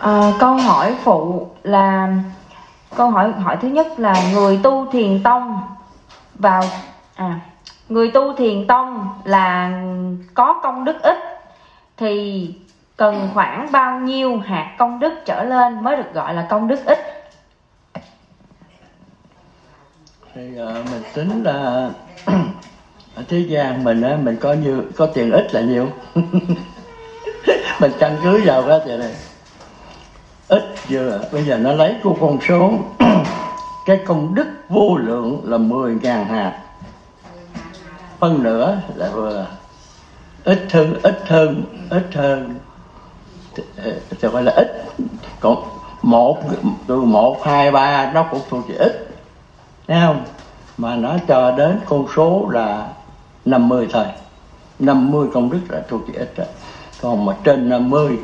À, câu hỏi phụ là câu hỏi hỏi thứ nhất là người tu thiền tông vào à người tu thiền tông là có công đức ít thì cần khoảng bao nhiêu hạt công đức trở lên mới được gọi là công đức ít? Thì uh, mình tính là ở thế gian mình á mình có như có tiền ít là nhiều. Mình căn cứ vào cái chuyện này ít vừa bây giờ nó lấy của con số. Cái công đức vô lượng là 10.000 hạt. Phân nửa là vừa. Ít hơn ít hơn ít hơn. Ờ, thì gọi là ít. Còn một, từ một, hai, ba, nó cũng thuộc về ít. Thấy không? Mà nó cho đến con số là 50 thôi. 50 công đức là thuộc về ít rồi còn mà trên 50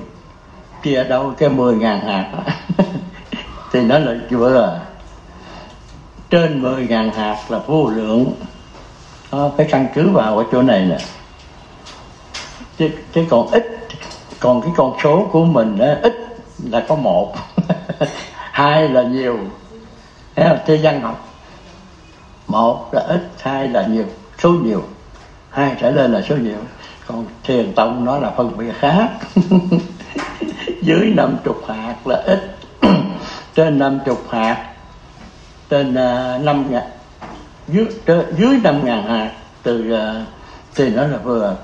kia đâu cái 10 ngàn hạt thì nó là vừa trên 10 ngàn hạt là vô lượng. Nó phải căn cứ vào ở chỗ này nè. Chứ, chứ còn ít còn cái con số của mình đó, ít là có một hai là nhiều. Thấy không? thế văn học một là ít hai là nhiều số nhiều. Hai trở lên là số nhiều. Còn thiền tông nó là phân biệt khác. dưới năm chục hạt là ít. Trên năm chục hạt trên uh, năm ngàn dưới dưới năm ngàn hạt từ uh, thì nó là vừa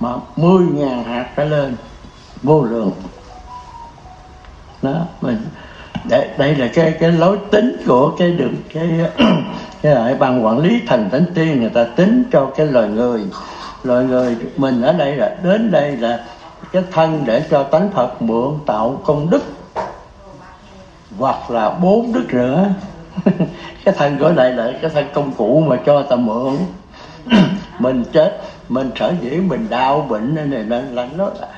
mà mười ngàn hạt trở lên vô lượng. Đó mình đây, đây là cái cái lối tính của cái đường cái cái lại ban quản lý thành thánh tiên người ta tính cho cái loài người. Loài người mình ở đây là đến đây là cái thân để cho tánh Phật mượn tạo công đức. Hoặc là bốn đức nữa cái thân gọi lại là cái thân công cụ mà cho ta mượn. Mình chết mình sở dĩ mình đau bệnh này nên là nó là,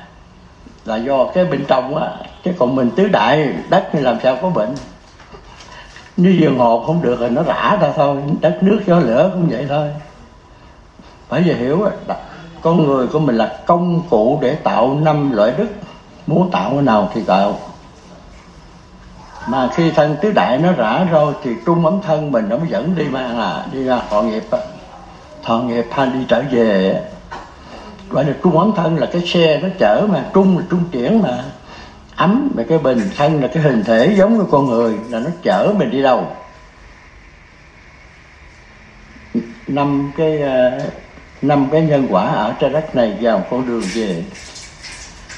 là do cái bên trong á. Chứ còn mình tứ đại đất thì làm sao có bệnh? Như giường hồn không được rồi nó rã ra thôi. Đất nước gió lửa cũng vậy thôi. Phải giờ hiểu con người của mình là công cụ để tạo năm loại đức. Muốn tạo cái nào thì tạo. Mà khi thân tứ đại nó rã rồi thì trung ấm thân mình nó mới dẫn đi mà là đi ra thọ nghiệp thọ nghiệp hay đi trở về. Gọi là trung ấm thân là cái xe nó chở mà, trung là trung chuyển mà. Ấm là cái bình, thân là cái hình thể giống như con người là nó chở mình đi đâu. Năm cái ờ, năm cái nhân quả ở trên đất này vào con đường về.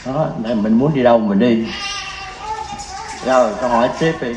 Đó để mình muốn đi đâu mình đi. Rồi, câu hỏi tiếp đi.